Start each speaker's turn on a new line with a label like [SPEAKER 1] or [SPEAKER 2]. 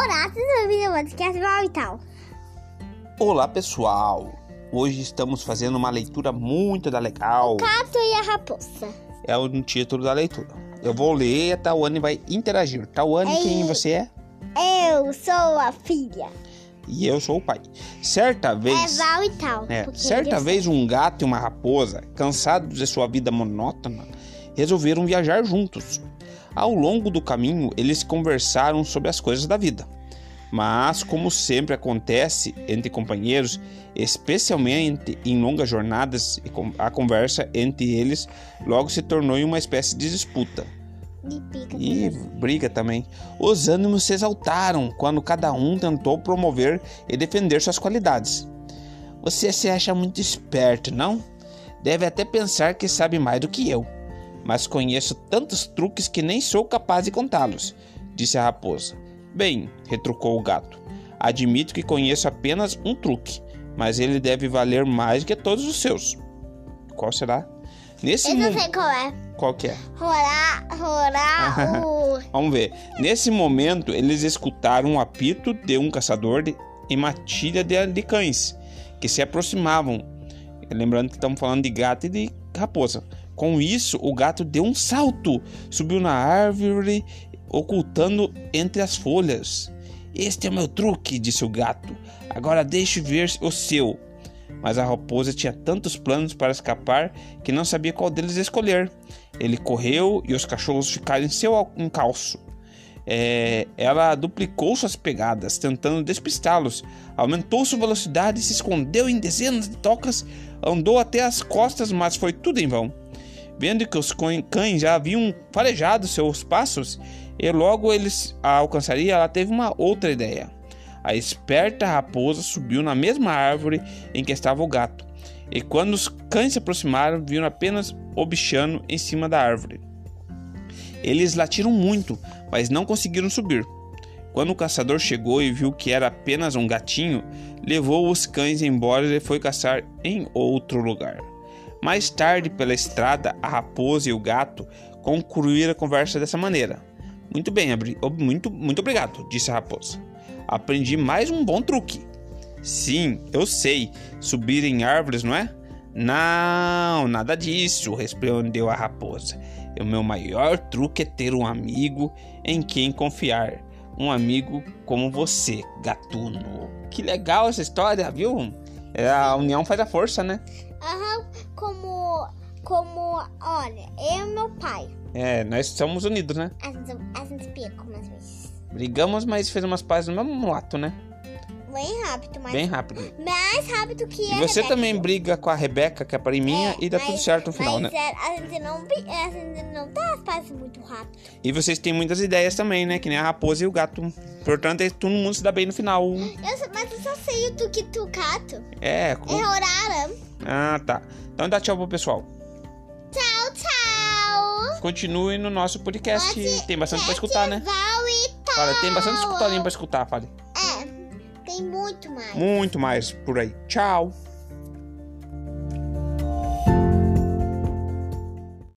[SPEAKER 1] Olá, vocês ouviram o podcast e tal.
[SPEAKER 2] Olá pessoal, hoje estamos fazendo uma leitura muito da legal.
[SPEAKER 1] Gato e a raposa.
[SPEAKER 2] É o título da leitura. Eu vou ler e a Tawane vai interagir. Tawane,
[SPEAKER 1] Ei.
[SPEAKER 2] quem você é?
[SPEAKER 1] Eu sou a filha.
[SPEAKER 2] E eu sou o pai. Certa
[SPEAKER 1] É
[SPEAKER 2] vez,
[SPEAKER 1] Val e tal.
[SPEAKER 2] é, certa vez um gato e uma raposa, cansados de sua vida monótona, resolveram viajar juntos. Ao longo do caminho, eles conversaram sobre as coisas da vida. Mas, como sempre acontece entre companheiros, especialmente em longas jornadas, a conversa entre eles logo se tornou em uma espécie de disputa.
[SPEAKER 1] E pica
[SPEAKER 2] E briga também. Os ânimos se exaltaram quando cada um tentou promover e defender suas qualidades. Você se acha muito esperto, não? Deve até pensar que sabe mais do que eu. Mas conheço tantos truques que nem sou capaz de contá-los, disse a raposa. Bem, retrucou o gato. Admito que conheço apenas um truque, mas ele deve valer mais que todos os seus. Qual será? Nesse
[SPEAKER 1] Eu não sei qual é.
[SPEAKER 2] Qual que é?
[SPEAKER 1] Rolar, rolar o...
[SPEAKER 2] Vamos ver. Nesse momento, eles escutaram um apito de um caçador de, em matilha de, de cães que se aproximavam. Lembrando que estamos falando de gato e de raposa. Com isso, o gato deu um salto, subiu na árvore, ocultando entre as folhas. Este é o meu truque, disse o gato. Agora deixe ver o seu. Mas a raposa tinha tantos planos para escapar que não sabia qual deles escolher. Ele correu e os cachorros ficaram em seu encalço. É, ela duplicou suas pegadas, tentando despistá-los. Aumentou sua velocidade, se escondeu em dezenas de tocas, andou até as costas, mas foi tudo em vão. Vendo que os cães já haviam farejado seus passos e logo eles a alcançariam, ela teve uma outra ideia. A esperta raposa subiu na mesma árvore em que estava o gato, e quando os cães se aproximaram, viram apenas o bichano em cima da árvore. Eles latiram muito, mas não conseguiram subir. Quando o caçador chegou e viu que era apenas um gatinho, levou os cães embora e foi caçar em outro lugar. Mais tarde, pela estrada, a raposa e o gato concluíram a conversa dessa maneira. Muito bem, muito, muito obrigado, disse a raposa. Aprendi mais um bom truque. Sim, eu sei, subir em árvores, não é? Não, nada disso, respondeu a raposa. O meu maior truque é ter um amigo em quem confiar. Um amigo como você, gatuno. Que legal essa história, viu? É, a união faz a força, né?
[SPEAKER 1] Aham, como... Como... Olha, eu e meu pai.
[SPEAKER 2] É, nós somos unidos, né?
[SPEAKER 1] A gente, a gente vezes.
[SPEAKER 2] Brigamos, mas fez umas pazes no mesmo ato, né?
[SPEAKER 1] Bem rápido, mas...
[SPEAKER 2] Bem rápido.
[SPEAKER 1] Mais rápido que
[SPEAKER 2] E você
[SPEAKER 1] Rebeca.
[SPEAKER 2] também briga com a Rebeca, que é pariminha,
[SPEAKER 1] É,
[SPEAKER 2] e dá
[SPEAKER 1] mas-
[SPEAKER 2] tudo certo no final,
[SPEAKER 1] mas
[SPEAKER 2] né?
[SPEAKER 1] é, a gente não... A gente não dá as pazes muito rápido.
[SPEAKER 2] E vocês têm muitas ideias também, né? Que nem a raposa e o gato. Portanto, é todo mundo se dá bem no final.
[SPEAKER 1] Eu, só- mas eu só sei o tuque-tucato.
[SPEAKER 2] É.
[SPEAKER 1] É
[SPEAKER 2] com-
[SPEAKER 1] horário.
[SPEAKER 2] Ah, tá. Então dá tchau pro pessoal.
[SPEAKER 1] Tchau, tchau.
[SPEAKER 2] Continue no nosso podcast. Tem bastante pra escutar, né? Fala, tem bastante historinha pra escutar, fale.
[SPEAKER 1] Muito mais.
[SPEAKER 2] Muito mais por aí. Tchau.